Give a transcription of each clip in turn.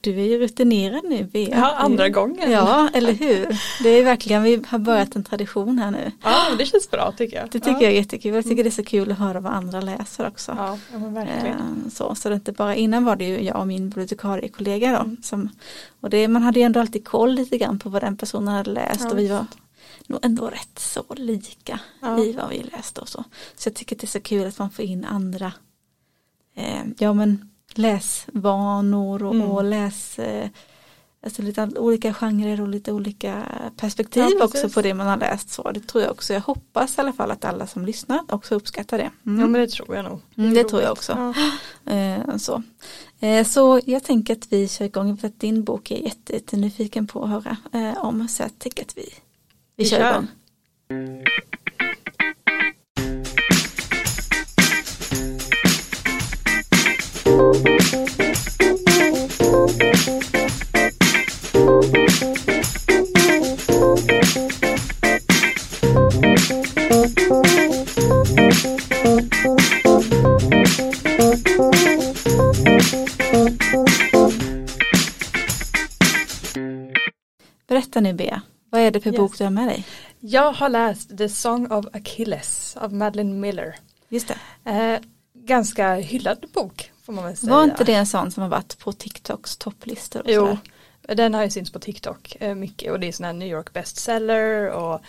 du är ju rutinerad nu Bea. Ja, andra gången. Ja, eller hur. Det är verkligen, vi har börjat en tradition här nu. Ja, det känns bra tycker jag. Det tycker ja. jag är jättekul. Jag tycker det är så kul att höra vad andra läser också. Ja, men verkligen. Eh, Så, så det är inte bara, innan var det ju jag och min bibliotekariekollega då. Som, och det, man hade ju ändå alltid koll lite grann på vad den personen hade läst Ja, och vi var nog ändå rätt så lika Ja. i vad vi läste och så. Så jag tycker det är så kul att man får in andra eh, ja men läsvanor och, Mm. och läs eh, alltså lite olika genrer och lite olika perspektiv Ja, också på det man har läst så. Det tror jag också. Jag hoppas i alla fall att alla som lyssnar också uppskattar det. Mm. Ja men det tror jag nog. Mm, är det tror jag också. Ja. Eh, så. Eh, så jag tänker att vi kör igång för att din bok är jätte, jättenyfiken på att höra eh, om så jag tänker att vi, vi, Vi kör kör. igång. Är det för Yes. bok du har med dig? Jag har läst The Song of Achilles av Madeleine Miller. Just det. Eh, ganska hyllad bok får man väl säga. Var inte det en sån som har varit på TikToks topplistor? Och Jo, sådär? den har ju synts på TikTok eh, mycket och det är sån här New York bestseller och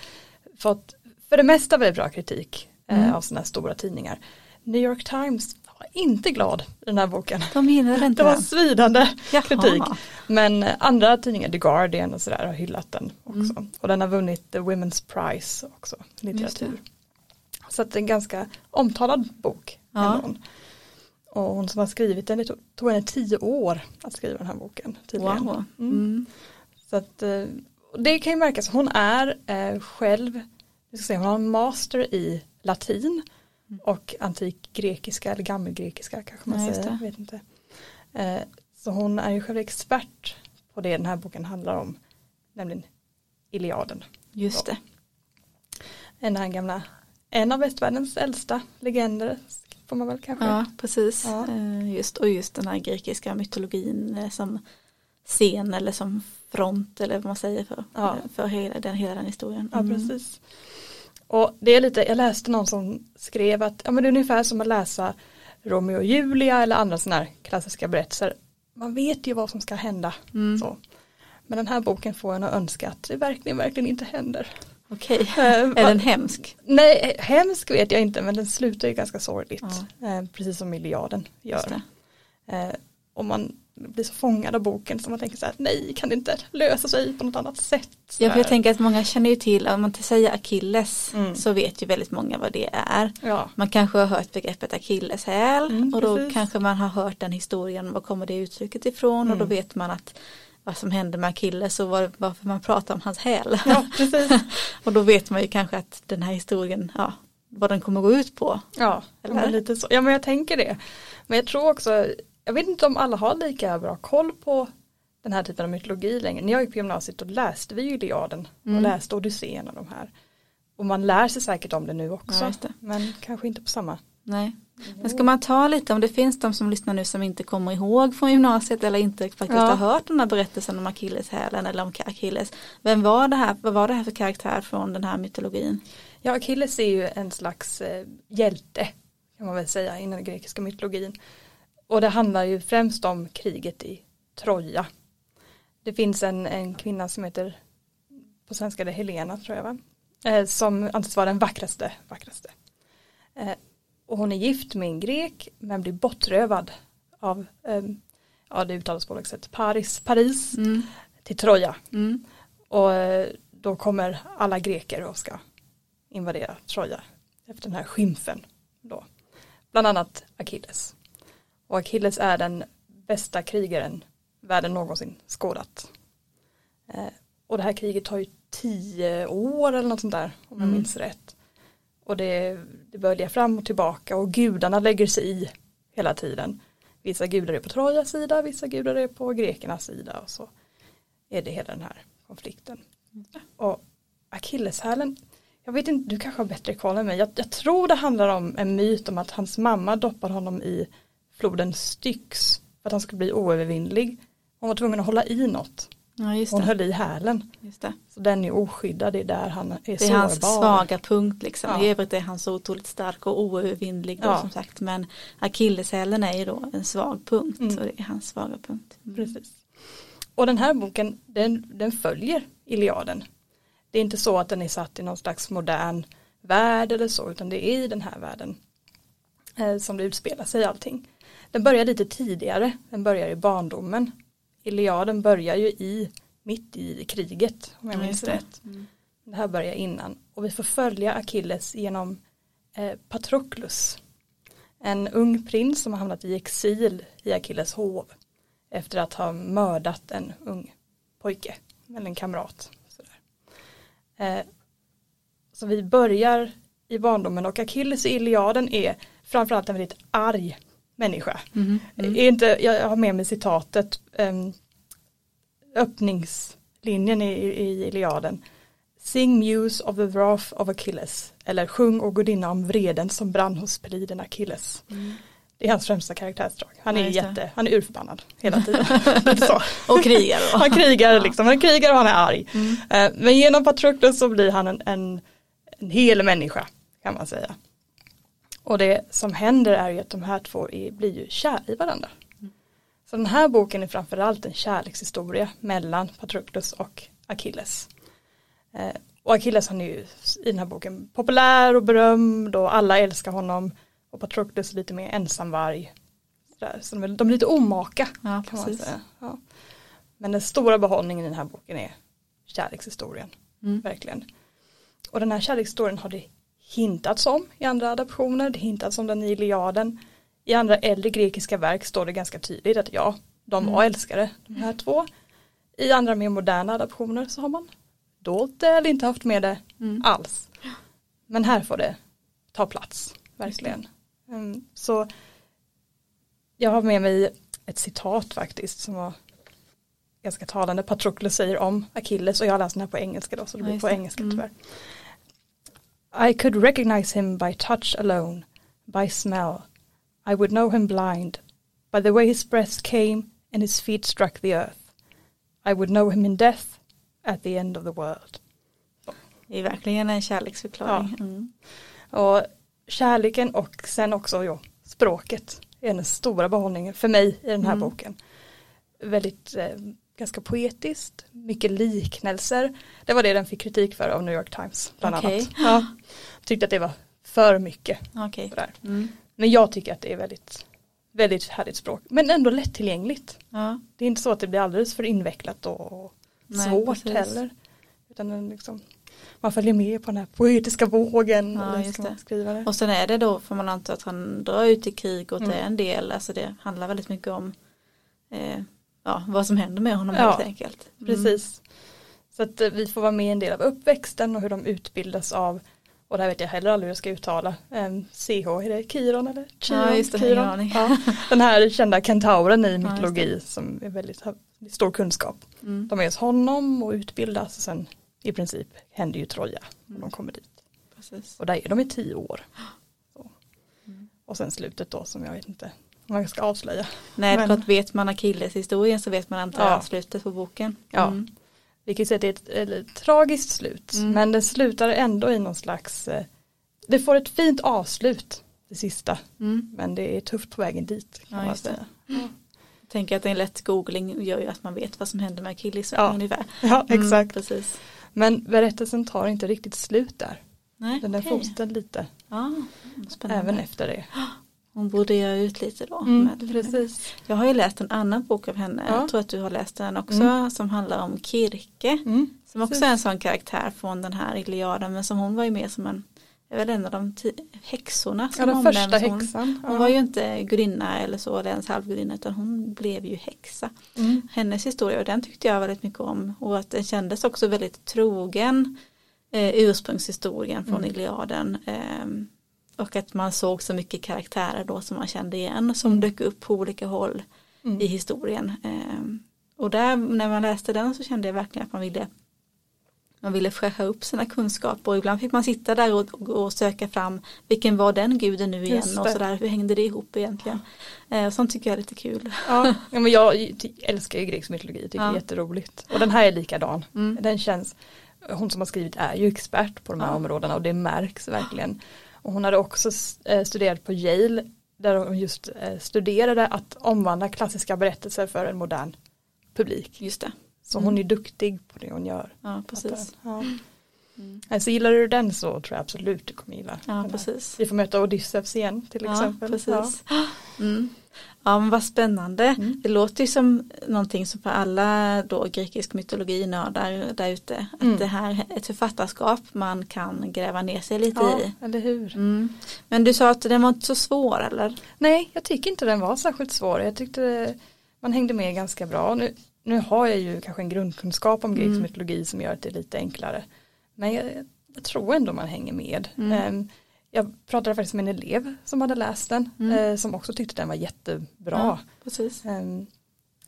fått för det mesta väldigt bra kritik eh, Mm. av såna här stora tidningar. New York Times inte glad i den här boken. De gillade inte Det var den. svidande Jaha. kritik. Men andra tidningar, The Guardian och sådär har hyllat den också. Och den har vunnit The Women's Prize också, litteratur. Så att det är en ganska omtalad bok. Ja. Och hon som har skrivit den, det tog, henne tio år att skriva den här boken. Tydligen. Wow. Mm. Mm. Så att, eh, det kan ju märkas, hon är eh, själv, jag ska säga, hon har en master i latin och antik grekiska eller gammelgrekiska kanske man Ja, säger, vet inte. Eh, så hon är ju själv expert på det den här boken handlar om, nämligen Iliaden. Just det. Den här gamla, en av västvärldens äldsta legender får man väl kanske. Ja, precis. Ja. Eh, Just, och just den här grekiska mytologin eh, som scen eller som front eller vad man säger för, Ja. för hela, den, hela den historien. Ja, Mm. precis. Och det är lite, jag läste någon som skrev att ja, men det är ungefär som att läsa Romeo och Julia eller andra sådana här klassiska berättelser. Man vet ju vad som ska hända. Mm. Så. Men den här boken får en att önska att det verkligen, verkligen inte händer. Okej, Eh, är den hemsk? Nej, hemsk vet jag inte men den slutar ju ganska sorgligt. Ja. Eh, precis som Just gör. Eh, och man blir så fångad av boken så man tänker så här, nej kan det inte lösa sig på något annat sätt? Så Ja, för jag tänker att många känner ju till, om man säger akilles Mm. så vet ju väldigt många vad det är. ja. Man kanske har hört begreppet akilleshäl Mm, och då precis. kanske man har hört den historien, var kommer det uttrycket ifrån och då Mm. vet man att vad som hände med Akilles och var, varför man pratar om hans häl. ja, och då vet man ju kanske att den här historien, ja, vad den kommer gå ut på. Ja, Eller? lite så. ja men jag tänker det. Men jag tror också, jag vet inte om alla har lika bra koll på den här typen av mytologi längre. När jag gick på gymnasiet då läste vi ju Iliaden Mm. och läste Odysseen och de här. Och man lär sig säkert om det nu också. Ja, det. Men kanske inte på samma. Nej. Men ska man ta lite, om det finns de som lyssnar nu som inte kommer ihåg från gymnasiet eller inte faktiskt Ja. har hört den här berättelsen om akilleshälen eller om Akilles. Vem var det här, vad var det här för karaktär från den här mytologin? Ja, Achilles är ju en slags eh, hjälte kan man väl säga inom den grekiska mytologin. Och det handlar ju främst om kriget i Troja. Det finns en, en kvinna som heter, på svenska det Helena tror jag va? Eh, som anses vara den vackraste. vackraste. Eh, och hon är gift med en grek men blir bortrövad av, eh, ja det uttalas på olika sätt, Paris, Paris Mm. till Troja. Mm. Och eh, då kommer alla greker och ska invadera Troja efter den här skymfen. Då. Bland annat Achilles. Och Achilles är den bästa krigaren världen någonsin skådat. Eh, och det här kriget tar ju tio år eller något sånt där om jag Mm. minns rätt. Och det, det böljar fram och tillbaka och gudarna lägger sig i hela tiden. Vissa gudar är på Trojas sida, vissa gudar är på grekernas sida och så är det hela den här konflikten. Och akilleshälen, jag vet inte, du kanske har bättre koll än mig. Jag, jag tror det handlar om en myt om att hans mamma doppar honom i floden Styx för att han skulle bli oövervinnlig. Hon var tvungen att hålla i något. Ja, Hon höll i hälen. Just det. Så den är oskyddad, det är där han är Det är sårbar. hans svaga punkt liksom. Ja. I övrigt är han så otroligt stark och oövervinnlig Ja. som sagt. Men akilleshälen är ju då en svag punkt Mm. och det är hans svaga punkt. Mm. Precis. Och den här boken den, den följer Iliaden. Det är inte så att den är satt i någon slags modern värld eller så utan det är i den här världen som det utspelar sig allting. Den börjar lite tidigare, den börjar i barndomen. Iliaden börjar ju i mitt i kriget om jag Ja, minns rätt. Mm. Det här börjar innan och vi får följa Achilles genom eh, Patroclus. En ung prins som har hamnat i exil i Achilles hov efter att ha mördat en ung pojke eller en kamrat. Eh, så vi börjar i barndomen och Achilles i Iliaden är framförallt en väldigt arg människa. Mm. Är inte, jag har med mig citatet um, öppningslinjen i, i Iliaden. Sing muse of the wrath of Achilles. Eller sjung och gudinna om vreden som brann hos peliden Achilles. Mm. Det är hans främsta karaktärsdrag. Han Ja, är det. jätte, han är urförbannad hela tiden. Och krigar då. Han krigar Ja. liksom, han krigar och han är arg. Mm. Eh, Men genom Patroclus så blir han en, en, en hel människa kan man säga. Och det som händer är ju att de här två är, blir ju kära i varandra. Mm. Så den här boken är framförallt en kärlekshistoria mellan Patroclus och Achilles. Eh, och Achilles han är ju i den här boken populär och berömd och alla älskar honom. Och Patroclus är lite mer ensamvarg. Sådär. Så de är, de är lite omaka Ja, kan man säga. Ja. Men den stora behållningen i den här boken är kärlekshistorien, Mm. verkligen. Och den här kärlekshistorien har det hintats om i andra adaptioner, det hintats om den i Iliaden. I andra äldre grekiska verk står det ganska tydligt att ja, de var Mm. älskare, de här två. I andra mer moderna adaptioner så har man dolt det eller inte haft med det Mm. alls. Men här får det ta plats, verkligen. Mm, så jag har med mig ett citat faktiskt som var ganska talande. Patroclus säger om Achilles och jag har läst den här på engelska då så det blir på engelska Mm. I could recognize him by touch alone, by smell. I would know him blind, by the way his breath came and his feet struck the earth. I would know him in death at the end of the world. Det är verkligen en kärleksförklaring. Mm. Och kärleken och sen också jo, språket är den stora behållningen för mig i den här Mm. boken. Väldigt eh, ganska poetiskt, mycket liknelser. Det var det den fick kritik för av New York Times bland Okej. annat. Ja, tyckte att det var för mycket. Sådär. Mm. Men jag tycker att det är väldigt, väldigt härligt språk. Men ändå lättillgängligt. Ja. Det är inte så att det blir alldeles för invecklat och Nej, svårt precis. heller. Utan den liksom, man följer med på den här poetiska vågen. Ja, ska man det. skriva det. Och sen är det då, får man anta att han drar ut i krig och att det Mm. är en del, alltså det handlar väldigt mycket om eh, ja, vad som händer med honom Ja, helt enkelt. Mm. Precis. Så att eh, vi får vara med en del av uppväxten och hur de utbildas av och det här vet jag heller aldrig hur jag ska uttala. Um, CH, är det Kiron eller Chiron? Ja, just det, aning. Ja, den här kända kentauren i mytologi som är väldigt stor kunskap. Mm. De är hos honom och utbildas och sen i princip händer ju Troja och Mm. de kommer dit. Precis. Och där är de i tio år. Mm. Och sen slutet då som jag vet inte om jag ska avslöja. Nej, Men- klart vet man Achilles historien så vet man antar jag Ja. slutet på boken. Ja. Mm. Vi kan ju säga att det är ett, eller, tragiskt slut Mm. men det slutar ändå i någon slags eh, det får ett fint avslut det sista Mm. men det är tufft på vägen dit kan Ja, man säga. Jag tänker att en lätt googling gör ju att man vet vad som händer med Achilles Ja. ungefär. Ja Mm, exakt. precis. Men berättelsen tar inte riktigt slut där. Nej, Den där okej. fortsätter lite Ja, spännande. även efter det. Hon broderar ut lite då. Mm, precis. Jag har ju läst en annan bok av henne, Ja. jag tror att du har läst den också, Mm. som handlar om Kirke. Mm. Som också är en sån karaktär från den här Iliaden, men som hon var ju med som en, är väl en av de häxorna Ja som den omnämns. första Hon, häxan. hon var ju inte gudinna eller så, eller ens halvgudinna, utan hon blev ju häxa. mm. Hennes historia, och den tyckte jag väldigt mycket om, och att den kändes också väldigt trogen eh, ursprungshistorien från Mm. Iliaden. ehm, och att man såg så mycket karaktärer då som man kände igen, som dök upp på olika håll Mm. i historien. Ehm, och där när man läste den så kände jag verkligen att man ville man ville fräscha upp sina kunskaper och ibland fick man sitta där och, och, söka fram vilken var den guden nu igen och sådär, hur hängde det ihop egentligen. Eh, sånt tycker jag är lite kul. Ja, men jag älskar ju grekisk mytologi, tycker ja. det är jätteroligt. Och den här är likadan. Mm. Den känns, hon som har skrivit är ju expert på de här ja. områdena och det märks verkligen. Och hon hade också eh, studerat på Yale där hon just eh, studerade att omvandla klassiska berättelser för en modern publik. Just det. Så mm. hon är duktig på det hon gör. Ja, precis. Ja. Mm. Så gillar du den så tror jag absolut du kommer gilla ja, precis. Vi får möta Odysseus igen till ja, exempel. Precis. Ja. Mm. ja men vad spännande. Mm. Det låter ju som någonting som för alla då grekisk mytologi nördar där ute. Att mm. det här är ett författarskap man kan gräva ner sig lite ja, i. eller hur. Mm. Men du sa att den var inte så svår eller? Nej, jag tycker inte den var särskilt svår. Jag tyckte man hängde med ganska bra. Nu, nu har jag ju kanske en grundkunskap om grekisk mm. mytologi som gör att det är lite enklare. Men jag, jag tror ändå man hänger med. Mm. Um, jag pratade faktiskt med en elev som hade läst den mm. eh, som också tyckte den var jättebra. Ja, precis. Um,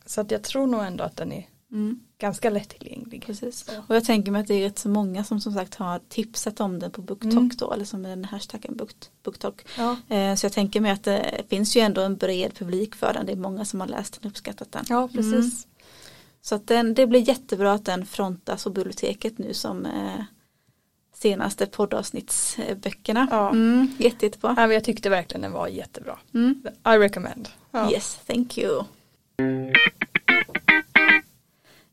så att jag tror nog ändå att den är mm. ganska lättillgänglig. Precis. Och jag tänker mig att det är rätt så många som som sagt har tipsat om den på BookTok mm. då eller som den hashtaggen BookTok. Ja. Eh, så jag tänker mig att det finns ju ändå en bred publik för den. Det är många som har läst den och uppskattat den. Ja precis. Mm. Så att den, det blir jättebra att den frontas på biblioteket nu som eh, senaste poddavsnittsböckerna. Ja. Mm, jätte, jättebra. Ja, jag tyckte verkligen den var jättebra. Mm. I recommend. Ja. Yes, thank you.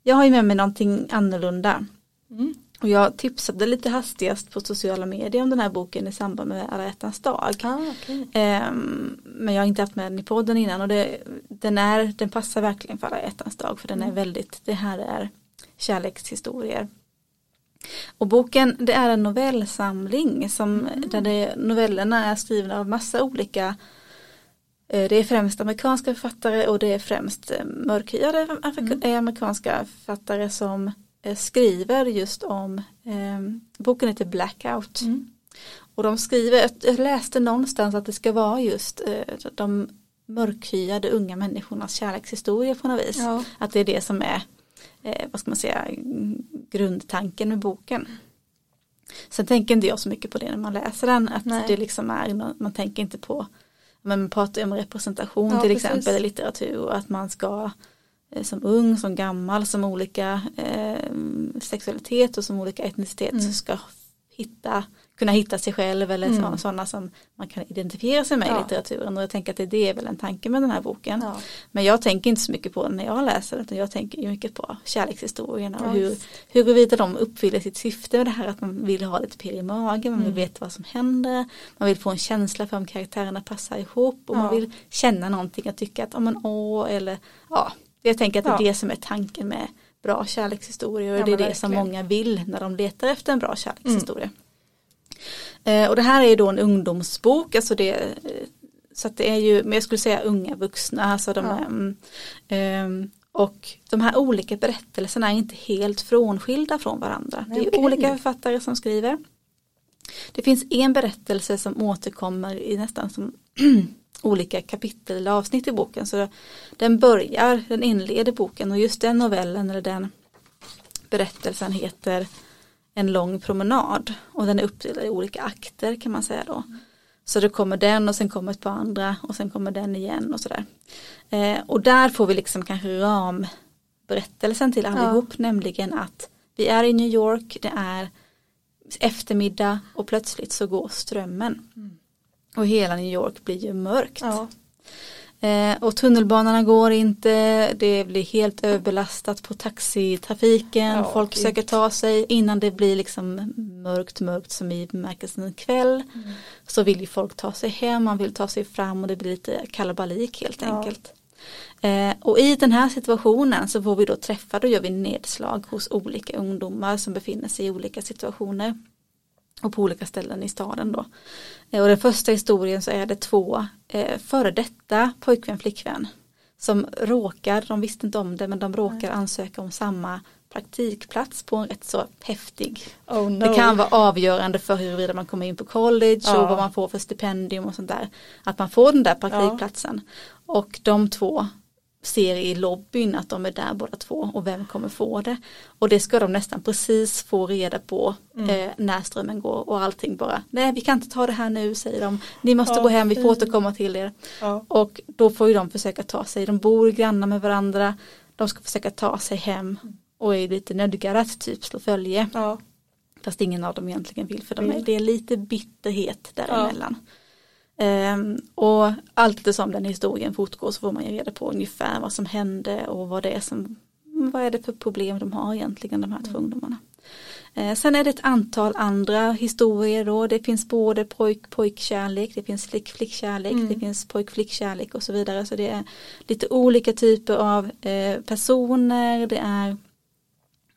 Jag har ju med mig någonting annorlunda. Mm. Och jag tipsade lite hastigast på sociala medier om den här boken i samband med alla hjärtans dag. Ah, okay. um, men jag har inte haft med den i podden innan och det, den, är, den passar verkligen för alla hjärtans dag för den mm. är väldigt, det här är kärlekshistorier. Och boken det är en novellsamling som, mm. där det, novellerna är skrivna av massa olika eh, det är främst amerikanska författare och det är främst eh, mörkhyade mm. amerikanska författare som Eh, skriver just om, eh, boken heter Blackout. Mm. Och de skriver, jag läste någonstans att det ska vara just eh, de mörkhyade unga människornas kärlekshistoria på något vis. Ja. Att det är det som är, eh, vad ska man säga, grundtanken med boken. Sen tänker inte jag så mycket på det när man läser den, att Nej. det liksom är, man tänker inte på, men man pratar om representation ja, till precis. exempel i litteratur och att man ska Eh, som ung, som gammal, som olika eh, sexualitet och som olika etnicitet mm. ska hitta, kunna hitta sig själv eller mm. sådana som man kan identifiera sig med ja. i litteraturen och jag tänker att det, det är väl en tanke med den här boken. Ja. Men jag tänker inte så mycket på den när jag läser utan jag tänker mycket på kärlekshistorierna och hur, huruvida de uppfyller sitt syfte med det här att man vill ha lite pirr i magen, man vill mm. veta vad som händer, man vill få en känsla för om karaktärerna passar ihop och man vill känna någonting och tycka att, oh, men, åh, eller ja jag tänker att det är det som är tanken med bra kärlekshistorier och ja, det är det som många vill när de letar efter en bra kärlekshistoria. Mm. Eh, och det här är ju då en ungdomsbok, alltså det, så det är ju, men jag skulle säga unga vuxna, alltså de ja. är, eh, och de här olika berättelserna är inte helt frånskilda från varandra. Nej, det är okay. olika författare som skriver. Det finns en berättelse som återkommer i nästan som olika kapitel eller avsnitt i boken. Så den börjar, den inleder boken och just den novellen eller den berättelsen heter En lång promenad och den är uppdelad i olika akter kan man säga då. Så det kommer den och sen kommer ett par andra och sen kommer den igen och sådär. Eh, och där får vi liksom kanske ramberättelsen till allihop, ja. nämligen att vi är i New York, det är eftermiddag och plötsligt så går strömmen. Mm. Och hela New York blir ju mörkt. Ja. Eh, och tunnelbanorna går inte, det blir helt överbelastat på taxitrafiken, ja, folk försöker ta sig innan det blir liksom mörkt mörkt som i bemärkelsen kväll. Mm. Så vill ju folk ta sig hem, man vill ta sig fram och det blir lite kalabalik helt ja. enkelt. Eh, och i den här situationen så får vi då träffa, då gör vi nedslag hos olika ungdomar som befinner sig i olika situationer och på olika ställen i staden då. Eh, och den första historien så är det två eh, före detta pojkvän flickvän som råkar, de visste inte om det men de råkar ansöka om samma praktikplats på en rätt så häftig. Oh no. Det kan vara avgörande för huruvida man kommer in på college ja. och vad man får för stipendium och sånt där. Att man får den där praktikplatsen. Ja. Och de två ser i lobbyn att de är där båda två och vem kommer få det. Och det ska de nästan precis få reda på mm. eh, när strömmen går och allting bara, nej vi kan inte ta det här nu säger de, ni måste ja, gå hem, vi får återkomma till er. Ja. Och då får ju de försöka ta sig, de bor grannar med varandra, de ska försöka ta sig hem och är lite nödgade att typ slå följe. Ja. Fast ingen av dem egentligen vill för de är, det är lite bitterhet däremellan. Ja. Um, och allt som den historien fortgår så får man ju reda på ungefär vad som hände och vad det är som vad är det för problem de har egentligen de här två mm. ungdomarna. Uh, sen är det ett antal andra historier då. Det finns både pojk pojkkärlek, det finns flick flickkärlek, mm. det finns pojk flickkärlek och så vidare. Så det är lite olika typer av uh, personer. Det är,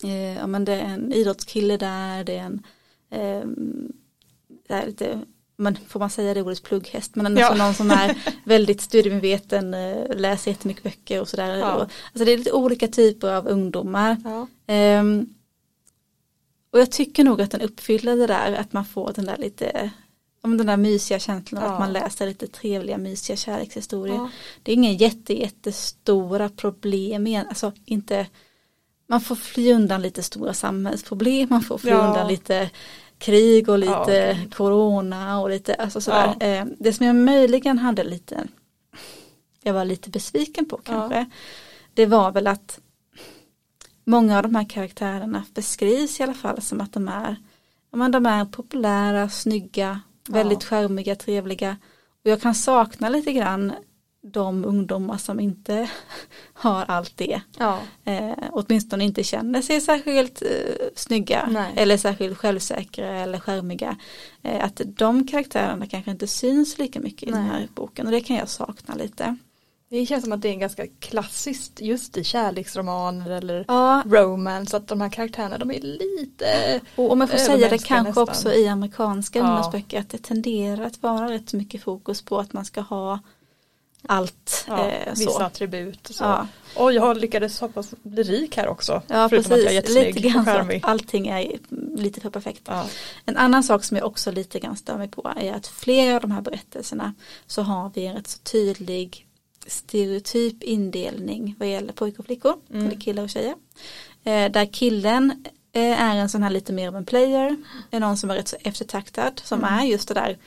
uh, ja, men det är en idrottskille där, det är en ehm, är lite men får man säga det ordet plugghäst, men ja. någon som är väldigt studiemedveten, eh, läser jättemycket böcker och sådär. Ja. Alltså det är lite olika typer av ungdomar. Ja. Um, och jag tycker nog att den uppfyller det där att man får den där lite om den där mysiga känslan ja. att man läser lite trevliga mysiga kärlekshistorier. Ja. Det är inga jätte, jättestora problem igen, alltså inte man får fly undan lite stora samhällsproblem, man får fly ja. undan lite krig och lite ja, corona och lite alltså sådär. Ja. Eh, det som jag möjligen hade lite, jag var lite besviken på kanske, ja. det var väl att många av de här karaktärerna beskrivs i alla fall som att de är, men de är populära, snygga, väldigt skärmiga, trevliga. Och jag kan sakna lite grann de ungdomar som inte har allt det. Ja. Eh, åtminstone inte känner sig särskilt eh, snygga Nej. eller särskilt självsäkra eller skärmiga. Eh, att de karaktärerna kanske inte syns lika mycket i Nej. den här boken och det kan jag sakna lite. Det känns som att det är ganska klassiskt just i kärleksromaner eller ja. romance att de här karaktärerna de är lite Och om jag får säga det kanske nästan. också i amerikanska ja. ungdomsböcker att det tenderar att vara rätt mycket fokus på att man ska ha allt. Ja, eh, vissa så. attribut. Så. Ja. Och jag lyckades hoppas bli rik här också. Ja, precis. att jag är jättesnygg lite och Allting är lite för perfekt. Ja. En annan sak som jag också lite grann stör mig på är att flera av de här berättelserna så har vi en rätt så tydlig stereotyp indelning vad gäller pojkar och flickor, mm. eller killar och tjejer. Eh, där killen eh, är en sån här lite mer av en player, är någon som är rätt så eftertraktad, som mm. är just det där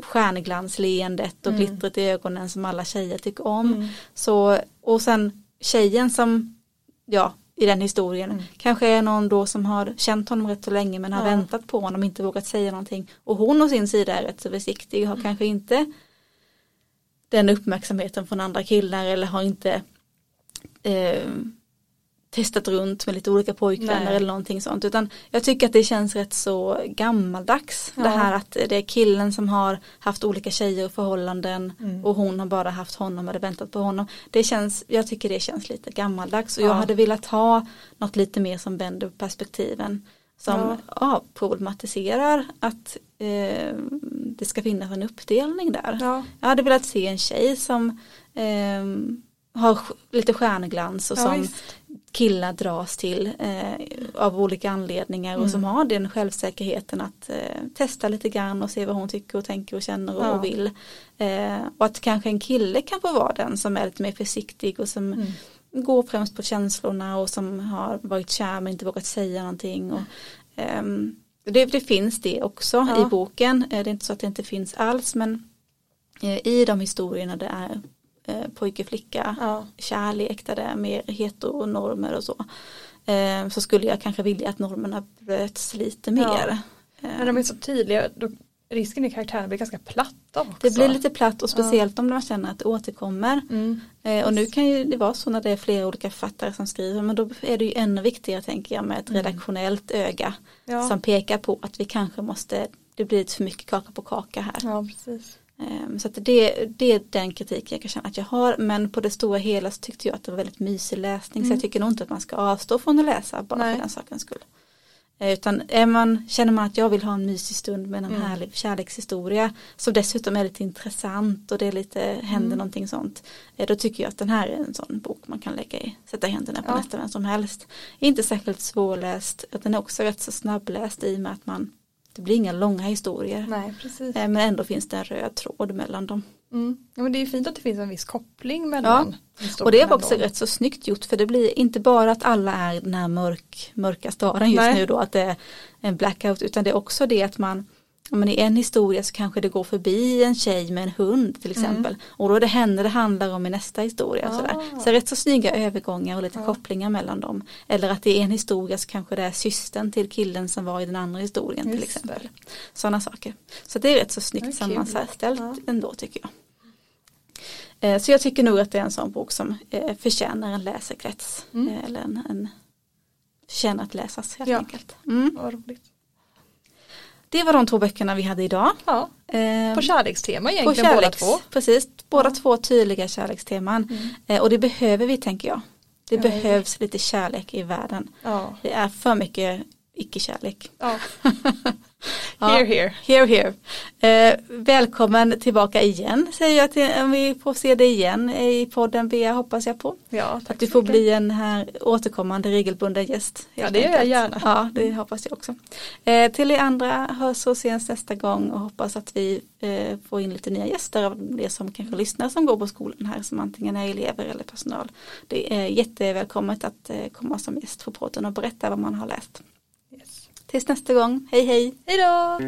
stjärnglansleendet och mm. glittret i ögonen som alla tjejer tycker om. Mm. Så, och sen tjejen som, ja, i den historien. Mm. Kanske är någon då som har känt honom rätt så länge men har ja. väntat på honom, inte vågat säga någonting. Och hon å sin sida är rätt så försiktig, har mm. kanske inte den uppmärksamheten från andra killar eller har inte eh, testat runt med lite olika pojkvänner Nej. eller någonting sånt utan jag tycker att det känns rätt så gammaldags ja. det här att det är killen som har haft olika tjejer och förhållanden mm. och hon har bara haft honom eller väntat på honom det känns, jag tycker det känns lite gammaldags och ja. jag hade velat ha något lite mer som vänder på perspektiven som ja. ja problematiserar att eh, det ska finnas en uppdelning där. Ja. Jag hade velat se en tjej som eh, har lite stjärnglans och som killar dras till eh, av olika anledningar mm. och som har den självsäkerheten att eh, testa lite grann och se vad hon tycker och tänker och känner och, ja. och vill. Eh, och att kanske en kille kan få vara den som är lite mer försiktig och som mm. går främst på känslorna och som har varit kär men inte vågat säga någonting. Och, ehm, det, det, finns det också ja. i boken, eh, det är inte så att det inte finns alls men eh, i de historierna det är eh, pojke flicka ja. kärlek där det är mer heteronormer och så. Eh, så skulle jag kanske vilja att normerna bröts lite mer. Ja. Men de är så tydliga, då, risken i karaktärerna blir ganska platta också. Det blir lite platt och speciellt ja. om man känner att det återkommer. Mm. Eh, och nu kan ju det vara så när det är flera olika författare som skriver men då är det ju ännu viktigare tänker jag med ett mm. redaktionellt öga ja. som pekar på att vi kanske måste, det blir lite för mycket kaka på kaka här. Ja, precis. Ehm, så det, det är den kritik jag kan känna att jag har men på det stora hela så tyckte jag att det var väldigt mysig läsning mm. så jag mm. tycker nog inte att man ska avstå från att läsa bara Nej. för den sakens skull. Ehm, utan är man, känner man att jag vill ha en mysig stund med en mm. härlig kärlekshistoria som dessutom är lite intressant och det är lite, händer mm. någonting sånt. Eh, då tycker jag att den här är en sån bok man kan lägga i, sätta händerna på ja. nästan vem som helst. Inte särskilt svårläst, den är också rätt så snabbläst i och med att man det blir inga långa historier. Nej, precis. Eh, men ändå finns det en röd tråd mellan dem. Mm. Ja, men det är fint att det finns en viss koppling mellan ja. Och det är också rätt så snyggt gjort för det blir inte bara att alla är den här mörk, mörka staden just Nej. nu då att det är en blackout utan det är också det att man men i en historia så kanske det går förbi en tjej med en hund till mm. exempel. Mm. Och då är det henne det handlar om i nästa historia. Ah. Sådär. Så rätt så snygga övergångar och lite ah. kopplingar mellan dem. Eller att i en historia så kanske det är systern till killen som var i den andra historien Just till exempel. Sådana saker. Så det är rätt så snyggt sammanställt ja. ändå tycker jag. Eh, så jag tycker nog att det är en sån bok som eh, förtjänar en läsekrets. Mm. Eh, eller en, en förtjänar att läsas helt ja. enkelt. Mm. Vad roligt. Det var de två böckerna vi hade idag. Ja, på kärlekstema egentligen på kärleks, båda två. Precis, båda ja. två tydliga kärleksteman. Mm. Och det behöver vi tänker jag. Det ja, behövs lite kärlek i världen. Ja. Det är för mycket icke-kärlek. Ja. Here, here. Here, here. Eh, välkommen tillbaka igen säger jag till, om vi får se dig igen i podden Bea hoppas jag på. Ja, att du får mycket. bli en här återkommande regelbunden gäst. Ja det gör jag gärna. Ja det hoppas jag också. Eh, till er andra hörs och ses nästa gång och hoppas att vi eh, får in lite nya gäster av det som kanske lyssnar som går på skolan här som antingen är elever eller personal. Det är jättevälkommet att eh, komma som gäst på podden och berätta vad man har läst. Tills nästa gång, hej hej! Hej då!